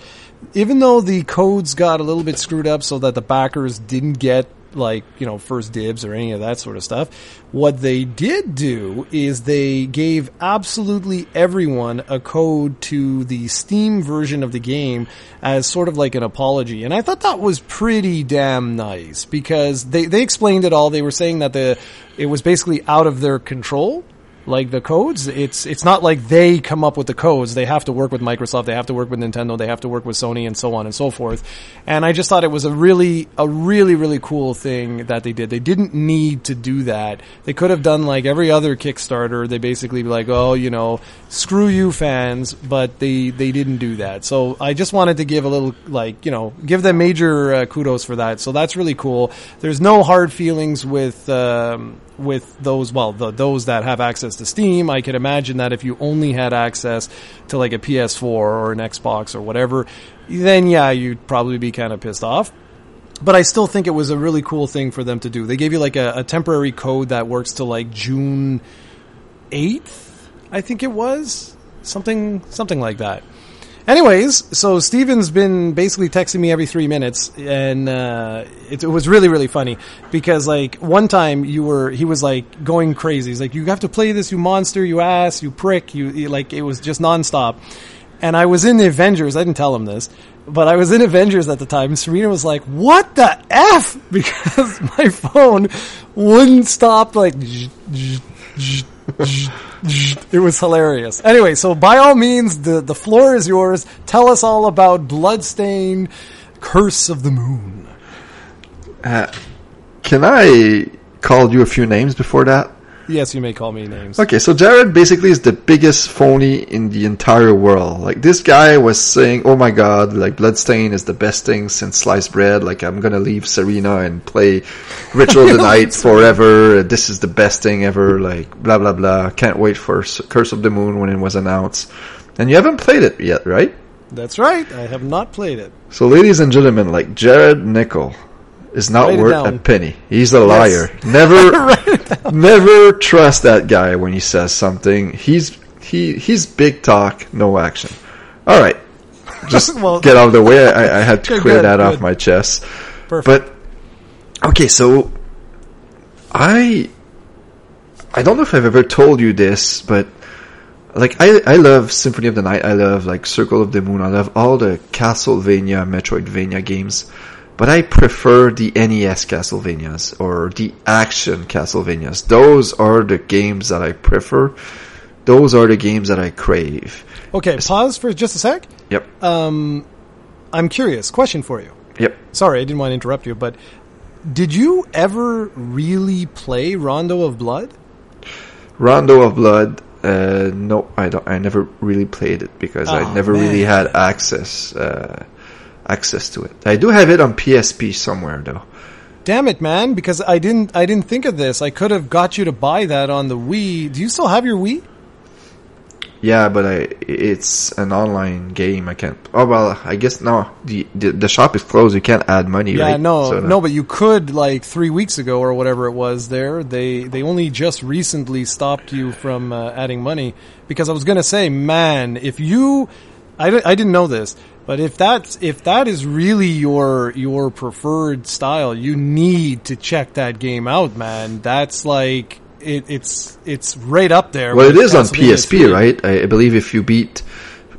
Even though the codes got a little bit screwed up so that the backers didn't get like you know first dibs or any of that sort of stuff. What they did do is they gave absolutely everyone a code to the steam version of the game as sort of like an apology. And i thought that was pretty damn nice because they they explained it all. They were saying that the it was basically out of their control like the codes it's it's not like they come up with the codes. They have to work with microsoft they have to work with nintendo they have to work with sony and so on and so forth. And i just thought it was a really a really really cool thing that they did. They didn't need to do that. They could have done like every other kickstarter. They basically be like oh you know screw you fans but they they didn't do that. So i just wanted to give a little like you know give them major uh, kudos for that. So that's really cool. There's no hard feelings with um, with those well the, those that have access to steam i could imagine that if you only had access to like a ps4 or an xbox or whatever then yeah you'd probably be kind of pissed off but I still think it was a really cool thing for them to do. They gave you like a, a temporary code that works to like June eighth, I think it was something something like that. Anyways, so Steven's been basically texting me every three minutes, and uh, it, it was really really funny because like one time you were he was like going crazy. He's like, "You have to play this, you monster, you ass, you prick, you, you like." It was just nonstop. And I was in the Avengers. I didn't tell him this, but I was in Avengers at the time. Serena was like, "What the f?" *laughs* Because my phone wouldn't stop. Like, *laughs* *laughs* it was hilarious. Anyway, so by all means, the the floor is yours. Tell us all about Bloodstain, Curse of the Moon. Uh, can I call you a few names before that? Yes, you may call me names. Okay, so Jared basically is the biggest phony in the entire world. Like this guy was saying, "Oh my god, like Bloodstain is the best thing since sliced bread. Like I'm gonna leave Serena and play Ritual of the *laughs* Night forever. This is the best thing ever. Like blah blah blah. Can't wait for Curse of the Moon when it was announced. And you haven't played it yet, right? That's right. I have not played it. So, ladies and gentlemen, like Jared Nickel is not Write worth a penny. He's a liar. *laughs* Never, never trust that guy when he says something. He's he he's big talk, no action. All right, just *laughs* Well- get out of the way. I, I had to *laughs* Good, clear good, that off my chest. Perfect. But okay, so I I don't know if I've ever told you this, but like I I love Symphony of the Night. I love like Circle of the Moon. I love all the Castlevania, Metroidvania games. But I prefer the NES Castlevanias or the action Castlevanias. Those are the games that I prefer. Those are the games that I crave. okay, pause for just a sec. Yep. Um, I'm curious. Question for you. yep. Sorry, I didn't want to interrupt you, but did you ever really play Rondo of Blood? Rondo of Blood. Uh, no, I don't. I never really played it because Oh, I never man. really had access uh, access to it. I do have it on PSP somewhere though. Damn it, man! Because I didn't, I didn't think of this. I could have got you to buy that on the Wii. Do you still have your Wii? Yeah, but I it's an online game. I can't. Oh well, I guess no. The the, the shop is closed. You can't add money. Yeah, right? no, So, no, but you could like three weeks ago or whatever it was. There, they they only just recently stopped you from uh, adding money because I was gonna say, man, if you, I, I didn't know this, but if that's if that is really your your preferred style, you need to check that game out, man. That's like it, it's it's right up there. Well, it is on PSP, 3. right? I, I believe if you beat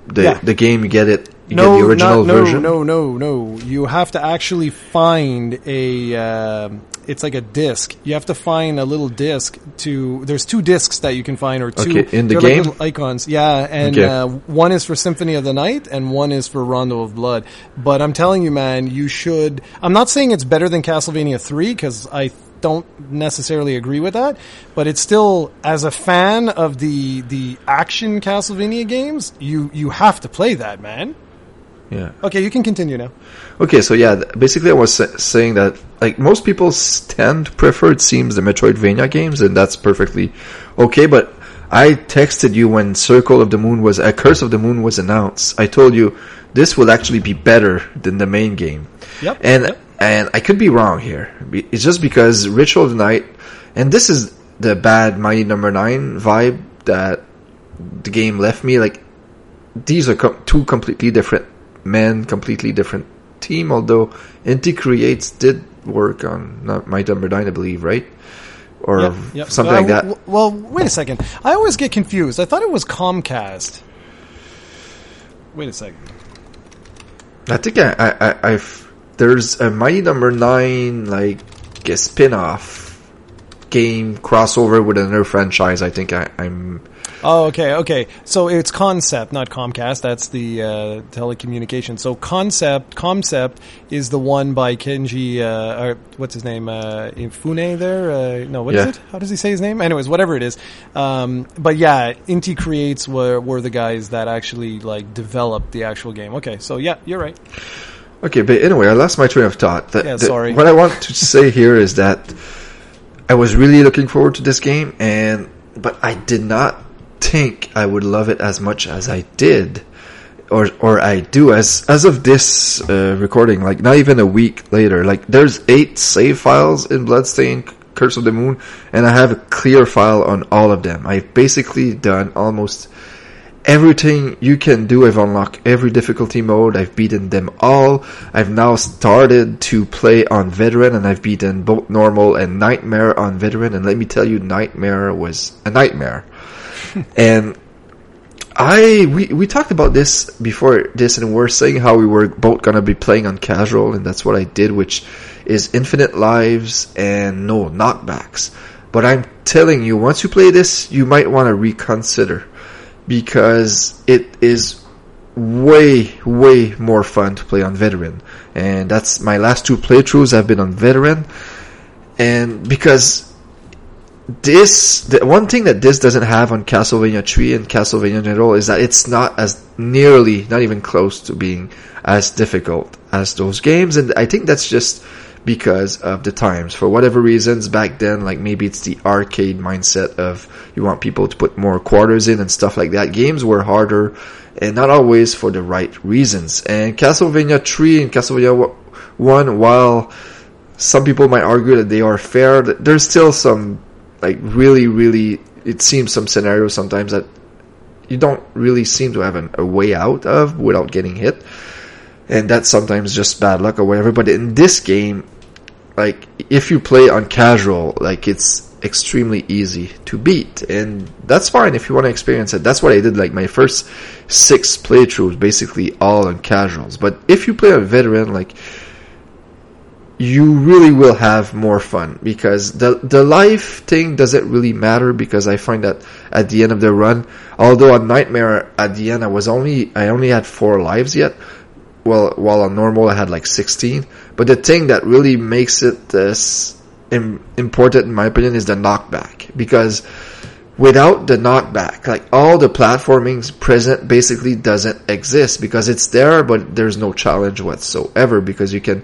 the Yeah. the game, you get it. You no, the original not- no, version. No, no, no. You have to actually find a. um it's like a disc. You have to find a little disc to. There's two discs that you can find, or two Okay, in the they're like game? icons. Yeah, and Okay. uh, one is for Symphony of the Night, and one is for Rondo of Blood. But I'm telling you, man, you should. I'm not saying it's better than Castlevania Three because I don't necessarily agree with that, but it's still as a fan of the the action Castlevania games, you you have to play that, man. Yeah. Okay, you can continue now. Okay, so yeah, basically I was saying that like most people tend to prefer it seems the Metroidvania games, and that's perfectly okay. But I texted you when Circle of the Moon was, a Curse of the Moon was announced. I told you this will actually be better than the main game. Yep, And yep. and I could be wrong here. It's just because Ritual of the Night, and this is the bad Mighty Number Nine vibe that the game left me. Like these are two completely different men, completely different team. Although Inti Creates did work on not Mighty Number Nine, I believe, right? Or Yep, yep. something Uh, like that. w- well, wait a second. I always get confused. I thought it was Comcast. Wait a second. I think I, I, I, I've there's a Mighty Number Nine like a spin-off game crossover with another franchise. I think I, I'm Oh, okay, okay. So it's Comcept, not Comcast. That's the uh, telecommunication. So Comcept, Comcept is the one by Kenji. Uh, or what's his name? Uh, Inafune. There. Uh, no, what is Yeah. it? How does he say his name? Anyways, whatever it is. Um, but yeah, Inti Creates were were the guys that actually like developed the actual game. Okay, so yeah, you're right. Okay, but anyway, I lost my train of thought. The- Yeah, the- sorry. What I want to say here is that I was really looking forward to this game, and but I did not think I would love it as much as I did, or or I do as as of this uh, recording. Like not even a week later. Like there's eight save files in Bloodstained Curse of the Moon, and I have a clear file on all of them. I've basically done almost everything you can do. I've unlocked every difficulty mode. I've beaten them all. I've now started to play on veteran and I've beaten both normal and nightmare on veteran. And let me tell you, nightmare was a nightmare. *laughs* and I, we, we talked about this before this and we're saying how we were both gonna be playing on casual and that's what I did, which is infinite lives and no knockbacks. But I'm telling you, once you play this, you might want to reconsider because it is way, way more fun to play on veteran. And that's my last two playthroughs I've been on veteran. And because this, the one thing that this doesn't have on Castlevania 3 and Castlevania in general is that it's not as nearly, not even close to being as difficult as those games. And I think that's just because of the times. For whatever reasons back then, like maybe it's the arcade mindset of you want people to put more quarters in and stuff like that. Games were harder and not always for the right reasons. And Castlevania 3 and Castlevania 1, while some people might argue that they are fair, there's still some like really, really, it seems some scenarios sometimes that you don't really seem to have an, a way out of without getting hit. And that's sometimes just bad luck or whatever. But in this game, like if you play on casual, like it's extremely easy to beat, and that's fine if you want to experience it. That's what I did. Like my first six playthroughs, basically all on casuals. But if you play on veteran, like you really will have more fun because the the life thing doesn't really matter because I find that at the end of the run, although on nightmare at the end I was only I only had four lives yet, well while on normal I had like sixteen. But the thing that really makes it uh, important in my opinion is the knockback because without the knockback, like all the platforming present basically doesn't exist because it's there, but there's no challenge whatsoever because you can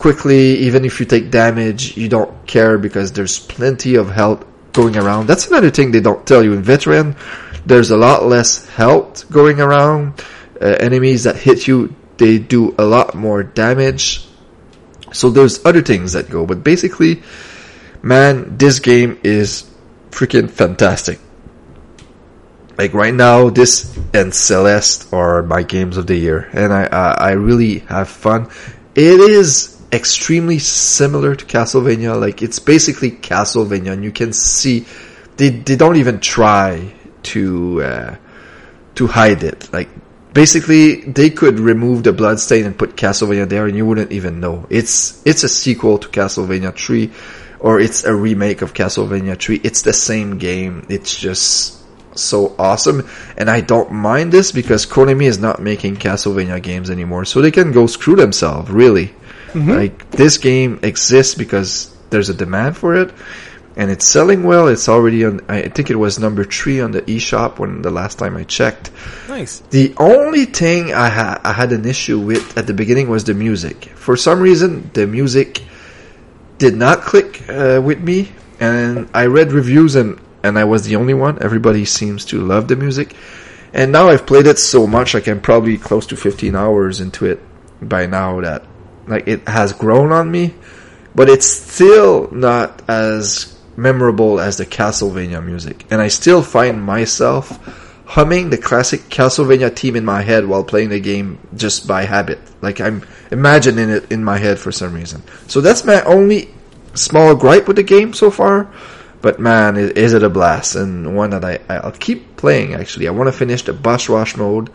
quickly, even if you take damage, you don't care because there's plenty of health going around. That's another thing they don't tell you in veteran. There's a lot less health going around. Uh, enemies that hit you, they do a lot more damage. So there's other things that go, but basically, man, this game is freaking fantastic. Like right now, this and Celeste are my games of the year, and I I, I really have fun. It is extremely similar to Castlevania. Like it's basically Castlevania, and you can see they they don't even try to uh, to hide it. Like basically, they could remove the bloodstain and put Castlevania there, and you wouldn't even know. It's it's a sequel to Castlevania Three, or it's a remake of Castlevania Three. It's the same game. It's just so awesome, and I don't mind this because Konami is not making Castlevania games anymore, so they can go screw themselves. Really, mm-hmm. like this game exists because there's a demand for it, and it's selling well. It's already on. I think it was number three on the eShop when the last time I checked. Nice. The only thing I had I had an issue with at the beginning was the music. For some reason, the music did not click uh, with me, and I read reviews and and I was the only one. Everybody seems to love the music, and now I've played it so much, like I'm probably close to 15 hours into it by now that like it has grown on me, but it's still not as memorable as the Castlevania music. And I still find myself humming the classic Castlevania theme in my head while playing the game just by habit. Like I'm imagining it in my head for some reason. So that's my only small gripe with the game so far. But man, is it a blast and one that I, I'll keep playing actually. I want to finish the boss rush mode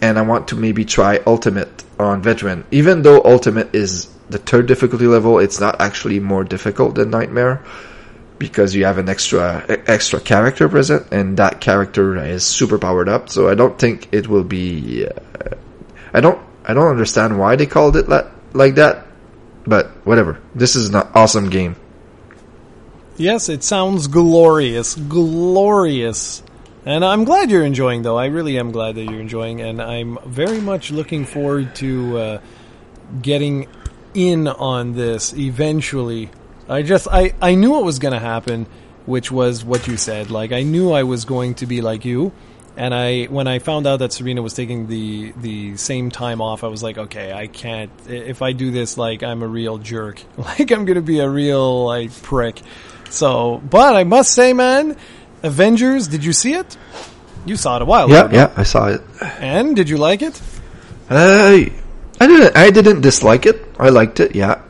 and I want to maybe try ultimate on veteran. Even though ultimate is the third difficulty level, it's not actually more difficult than nightmare because you have an extra extra character present, and that character is super powered up. So I don't think it will be. Uh, I don't. I don't understand why they called it like that, but whatever. This is an awesome game. Yes, it sounds glorious, glorious. And I'm glad you're enjoying, though. I really am glad that you're enjoying, and I'm very much looking forward to uh, getting in on this eventually I just I I knew what was going to happen, which was what you said. Like I knew I was going to be like you. And I, when I found out that Serena was taking the the same time off, I was like, okay, I can't. If I do this, like I'm a real jerk. *laughs* Like I'm gonna be a real like prick. So, but I must say, man, Avengers. Did you see it? You saw it a while yeah, ago. Yeah, yeah, I saw it. And did you like it? Uh, I didn't. I didn't dislike it. I liked it. Yeah.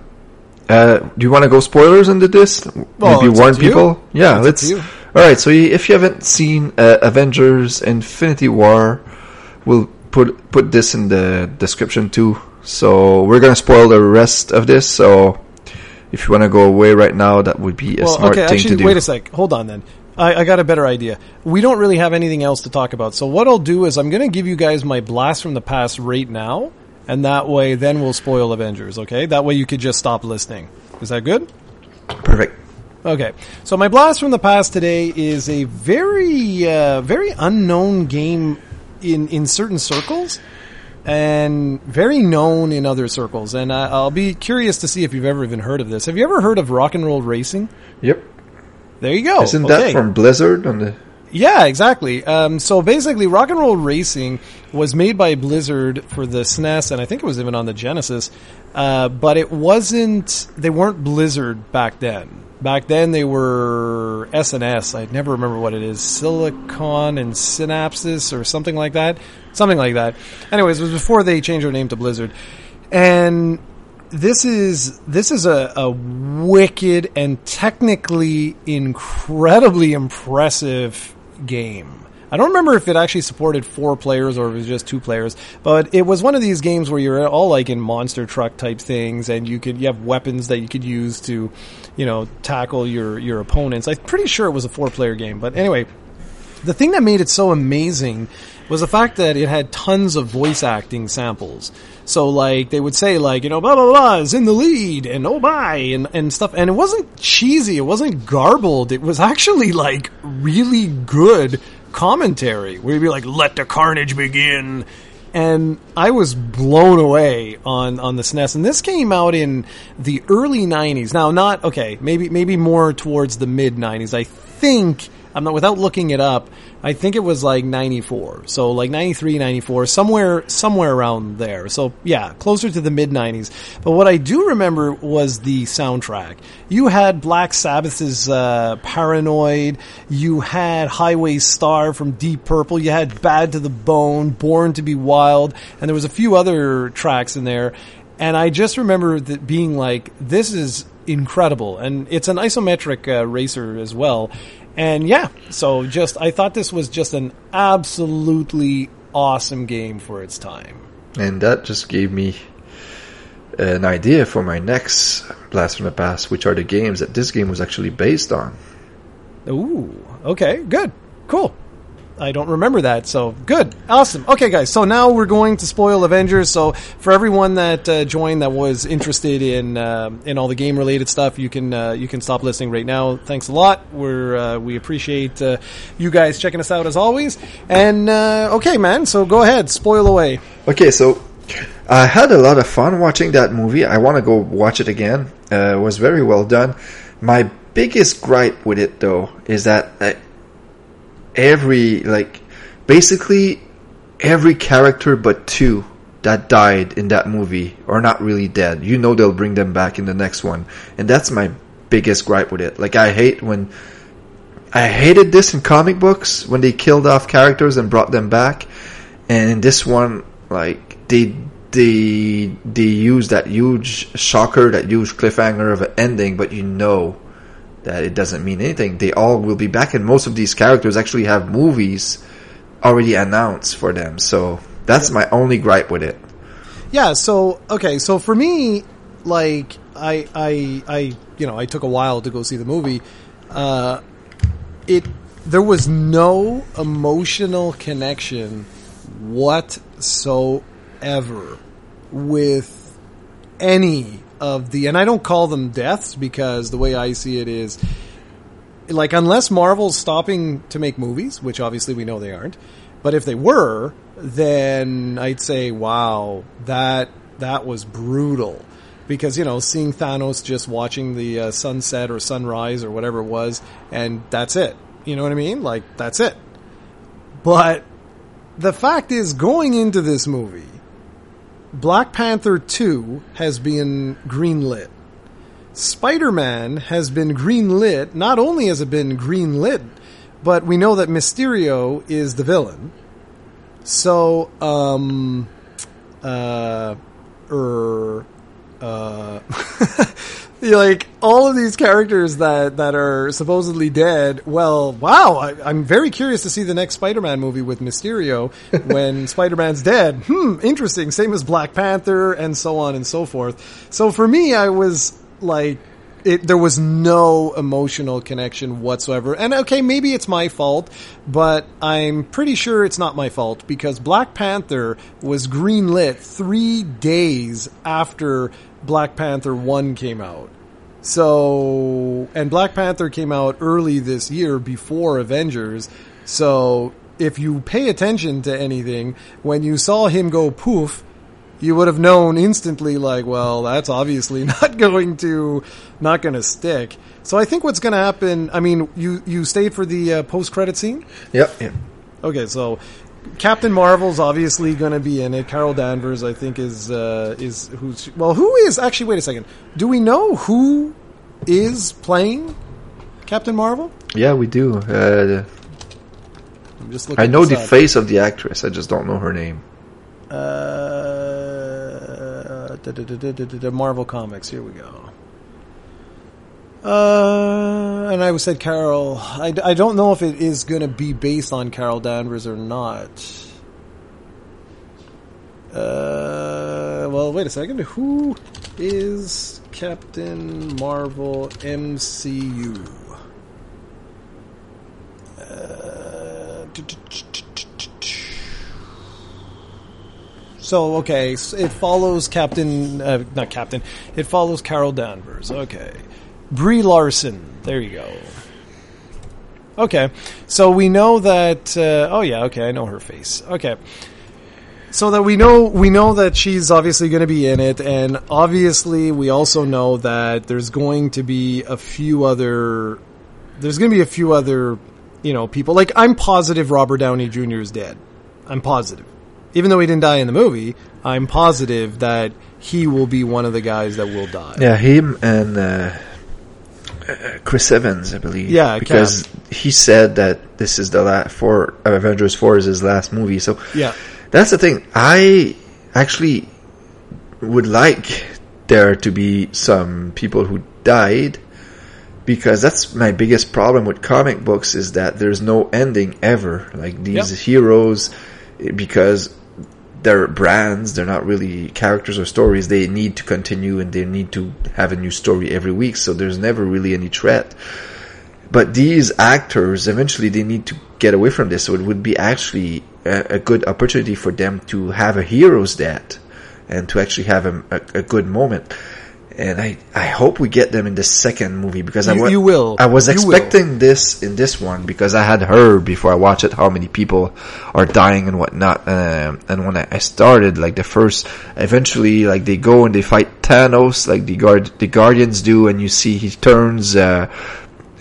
Uh, do you want to go spoilers into this? Well, Maybe warn people. You. Yeah, let's. All right. So if you haven't seen uh, Avengers: Infinity War, we'll put put this in the description too. So we're gonna spoil the rest of this. So if you want to go away right now, that would be a well, smart okay, thing actually, to do. Wait a sec. Hold on then. I, I, got a better idea. We don't really have anything else to talk about. So what I'll do is I'm going to give you guys my blast from the past right now and that way then we'll spoil Avengers, okay? That way you could just stop listening. Is that good? Perfect. Okay, so my blast from the past today is a very, uh, very unknown game in in certain circles, and very known in other circles. And I, I'll be curious to see if you've ever even heard of this. Have you ever heard of Rock and Roll Racing? Yep. There you go. Isn't okay. that from Blizzard on the yeah, exactly. Um, so basically, Rock and Roll Racing was made by Blizzard for the SNES, and I think it was even on the Genesis. Uh, but it wasn't. They weren't Blizzard back then. Back then they were SNS. I never remember what it is. Silicon and Synapses or something like that. Something like that. Anyways, it was before they changed their name to Blizzard. And this is this is a, a wicked and technically incredibly impressive game. I don't remember if it actually supported four players or if it was just two players, but it was one of these games where you're all like in monster truck type things, and you could you have weapons that you could use to, you know, tackle your your opponents. I'm pretty sure it was a four player game, but anyway, the thing that made it so amazing was the fact that it had tons of voice acting samples. So like they would say like, you know, blah blah blah is in the lead and oh my and, and stuff and it wasn't cheesy, it wasn't garbled, it was actually like really good commentary where you'd be like, let the carnage begin. And I was blown away on, on the SNES. And this came out in the early 90s. Now, not, okay, maybe, maybe more towards the mid 90s. I think, I'm not, without looking it up, I think it was like 94. So like 93, 94, somewhere, somewhere around there. So yeah, closer to the mid 90s. But what I do remember was the soundtrack. You had Black Sabbath's, uh, Paranoid. You had Highway Star from Deep Purple. You had Bad to the Bone, Born to be Wild. And there was a few other tracks in there. And I just remember that being like, this is incredible. And it's an isometric uh, racer as well. And yeah, so just I thought this was just an absolutely awesome game for its time. And that just gave me an idea for my next Blast from the Past, which are the games that this game was actually based on. Ooh, okay, good, cool. I don't remember that, so good, awesome. Okay, guys, so now we're going to spoil Avengers. So for everyone that uh, joined that was interested in uh, in all the game related stuff, you can uh, you can stop listening right now. Thanks a lot. We're uh, we appreciate uh, you guys checking us out as always. And uh, okay, man, so go ahead, spoil away. Okay, so I had a lot of fun watching that movie. I want to go watch it again. it was very well done. My biggest gripe with it, though, is that every like basically every character but two that died in that movie are not really dead. You know they'll bring them back in the next one. And that's my biggest gripe with it. Like I hate when I hated this in comic books when they killed off characters and brought them back. And in this one like they they they use that huge shocker, that huge cliffhanger of an ending, but you know that it doesn't mean anything. They all will be back, and most of these characters actually have movies already announced for them. So that's my only gripe with it. Yeah. So okay. So for me, like I I I you know I took a while to go see the movie. Uh, it there was no emotional connection whatsoever with any of the, and I don't call them deaths because the way I see it is, like, unless Marvel's stopping to make movies, which obviously we know they aren't, but if they were, then I'd say, wow, that, that was brutal. Because, you know, seeing Thanos just watching the uh, sunset or sunrise or whatever it was, and that's it. You know what I mean? Like, that's it. But the fact is, going into this movie, Black Panther 2 has been greenlit. Spider Man has been greenlit. Not only has it been greenlit, but we know that Mysterio is the villain. So, um, uh, er, uh, *laughs* like all of these characters that that are supposedly dead. Well, wow, I, am very curious to see the next Spider-Man movie with Mysterio *laughs* when Spider-Man's dead. Hmm, interesting. Same as Black Panther and so on and so forth. So for me, I was like. It, there was no emotional connection whatsoever. And okay, maybe it's my fault, but I'm pretty sure it's not my fault because Black Panther was greenlit three days after Black Panther 1 came out. So, and Black Panther came out early this year before Avengers. So, if you pay attention to anything, when you saw him go poof, you would have known instantly like, well, that's obviously *laughs* not going to, not going to stick. So I think what's going to happen, I mean, you, you stayed for the uh, post credit scene? Yep. yep. Okay, so Captain Marvel's obviously going to be in it. Carol Danvers, I think, is uh, is who's well. Who is actually? Wait a second. Do we know who is playing Captain Marvel. Yeah, we do. Uh, I'm just looking. I know the face of the actress. I just don't know her name. Uh, da, da, da, Marvel Comics. Here we go. Uh, and I said Carol. I, I don't know if it is going to be based on Carol Danvers or not. Uh, well, wait a second. Who is Captain Marvel MCU? Uh, so okay, it follows Captain, uh, not Captain. It follows Carol Danvers. Okay, Brie Larson. There you go. Okay, so we know that. Uh, oh yeah, okay, I know her face. Okay, so that we know we know that she's obviously going to be in it, and obviously we also know that there's going to be a few other. There's going to be a few other, you know, people. Like I'm positive Robert Downey Jr. is dead. I'm positive, even though he didn't die in the movie. I'm positive that he will be one of the guys that will die. Yeah, him and uh, uh, Chris Evans, I believe. Yeah, because he said that this is the last for Avengers Four is his last movie. So Yeah. that's the thing. I actually would like there to be some people who died because that's my biggest problem with comic books is that there's no ending ever. Like these Yep. heroes, because they're brands, they're not really characters or stories. They need to continue and they need to have a new story every week. So there's never really any threat. But these actors, eventually they need to get away from this. So it would be actually a, a good opportunity for them to have a hero's death and to actually have a, a, a good moment. And I, I hope we get them in the second movie because I You- you will. I was You will. expecting this in this one because I had heard before I watched it how many people are dying and whatnot. Um, and when I, I started, like the first, eventually, like they go and they fight Thanos, like the guard, the Guardians do, and you see he turns uh,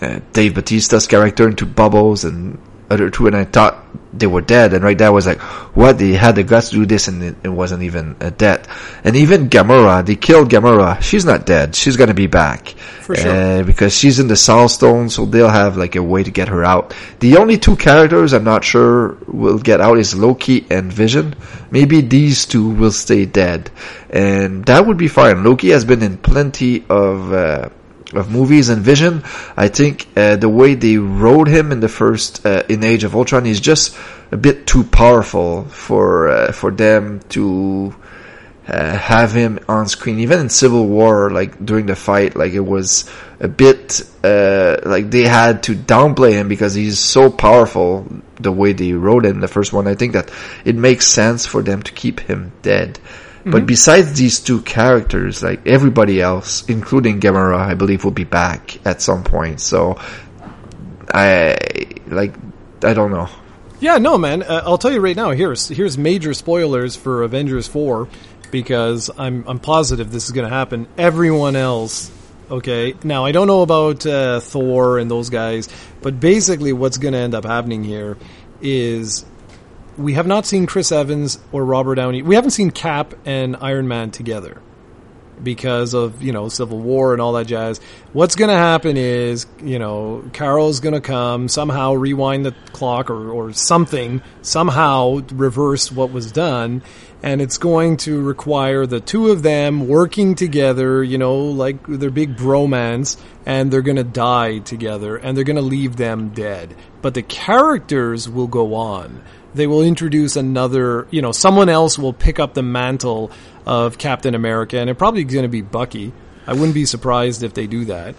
uh, Dave Bautista's character into bubbles and other two, and I thought they were dead. And right there I was like, what? They had the guts to do this, and it, it wasn't even a death. And even Gamora, they killed Gamora. She's not dead. She's gonna be back For sure. Uh, because she's in the Soul Stone, so they'll have like a way to get her out. The only two characters I'm not sure will get out is Loki and Vision. Maybe these two will stay dead, and that would be fine. Loki has been in plenty of. Uh, of movies and Vision, I think uh, the way they wrote him in the first uh, in Age of Ultron is just a bit too powerful for uh, for them to uh, have him on screen. Even in Civil War, like during the fight, like it was a bit uh, like they had to downplay him because he's so powerful. The way they wrote him, the first one, I think that it makes sense for them to keep him dead. But besides these two characters, like everybody else, including Gamora, I believe will be back at some point. So, I like, I don't know. Yeah, no, man. Uh, I'll tell you right now. Here's here's major spoilers for Avengers Four because I'm I'm positive this is going to happen. Everyone else, okay. Now I don't know about uh, Thor and those guys, but basically what's going to end up happening here is we have not seen Chris Evans or Robert Downey. We haven't seen Cap and Iron Man together because of you know Civil War and all that jazz. What's going to happen is you know Carol's going to come somehow rewind the clock or or something somehow reverse what was done. And it's going to require the two of them working together, you know, like their big bromance, and they're going to die together, and they're going to leave them dead. But the characters will go on they will introduce another, you know, someone else will pick up the mantle of Captain America, and it probably going to be Bucky. I wouldn't be surprised if they do that.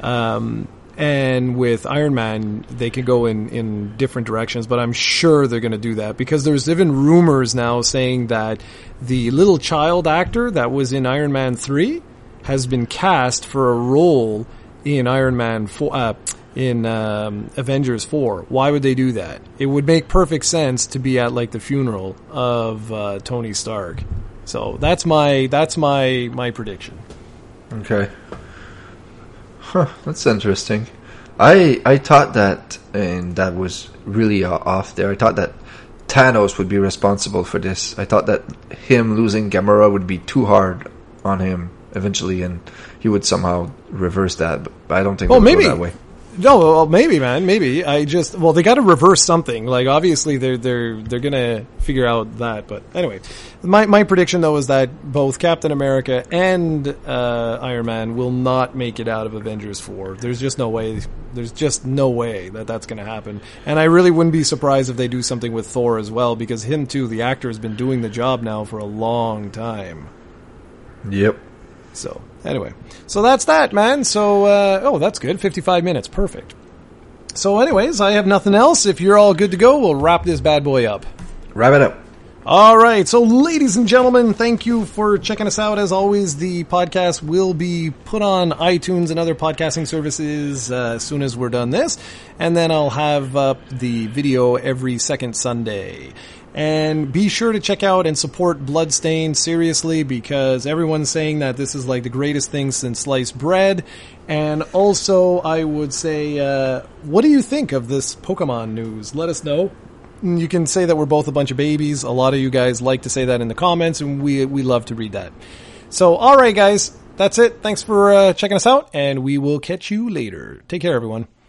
Um, and with Iron Man, they could go in, in different directions, but I'm sure they're going to do that because there's even rumors now saying that the little child actor that was in Iron Man 3 has been cast for a role in Iron Man 4, uh, in um, Avengers 4. Why would they do that? It would make perfect sense to be at like the funeral of uh, Tony Stark. So that's my that's my my prediction. Okay. Huh, that's interesting. I I thought that, and that was really uh, off there. I thought that Thanos would be responsible for this. I thought that him losing Gamora would be too hard on him. eventually, and he would somehow reverse that. But I don't think. Well, maybe. that way. No, well, maybe, man, maybe. I just well, they got to reverse something. Like obviously, they're they're they're gonna figure out that. But anyway, my my prediction though is that both Captain America and uh, Iron Man will not make it out of Avengers four. There's just no way. There's just no way that that's gonna happen. And I really wouldn't be surprised if they do something with Thor as well, because him too, the actor has been doing the job now for a long time. Yep. So anyway, so that's that, man. So uh, oh, that's good. Fifty-five minutes, perfect. So, anyways, I have nothing else. If you're all good to go, we'll wrap this bad boy up. Wrap it up. All right. So, ladies and gentlemen, thank you for checking us out. As always, the podcast will be put on iTunes and other podcasting services uh, as soon as we're done this. And then I'll have up the video every second Sunday. And be sure to check out and support Bloodstained seriously because everyone's saying that this is like the greatest thing since sliced bread. And also, I would say, uh, what do you think of this Pokemon news? Let us know. You can say that we're both a bunch of babies. A lot of you guys like to say that in the comments, and we we love to read that. So, all right, guys, that's it. Thanks for uh, checking us out, and we will catch you later. Take care, everyone.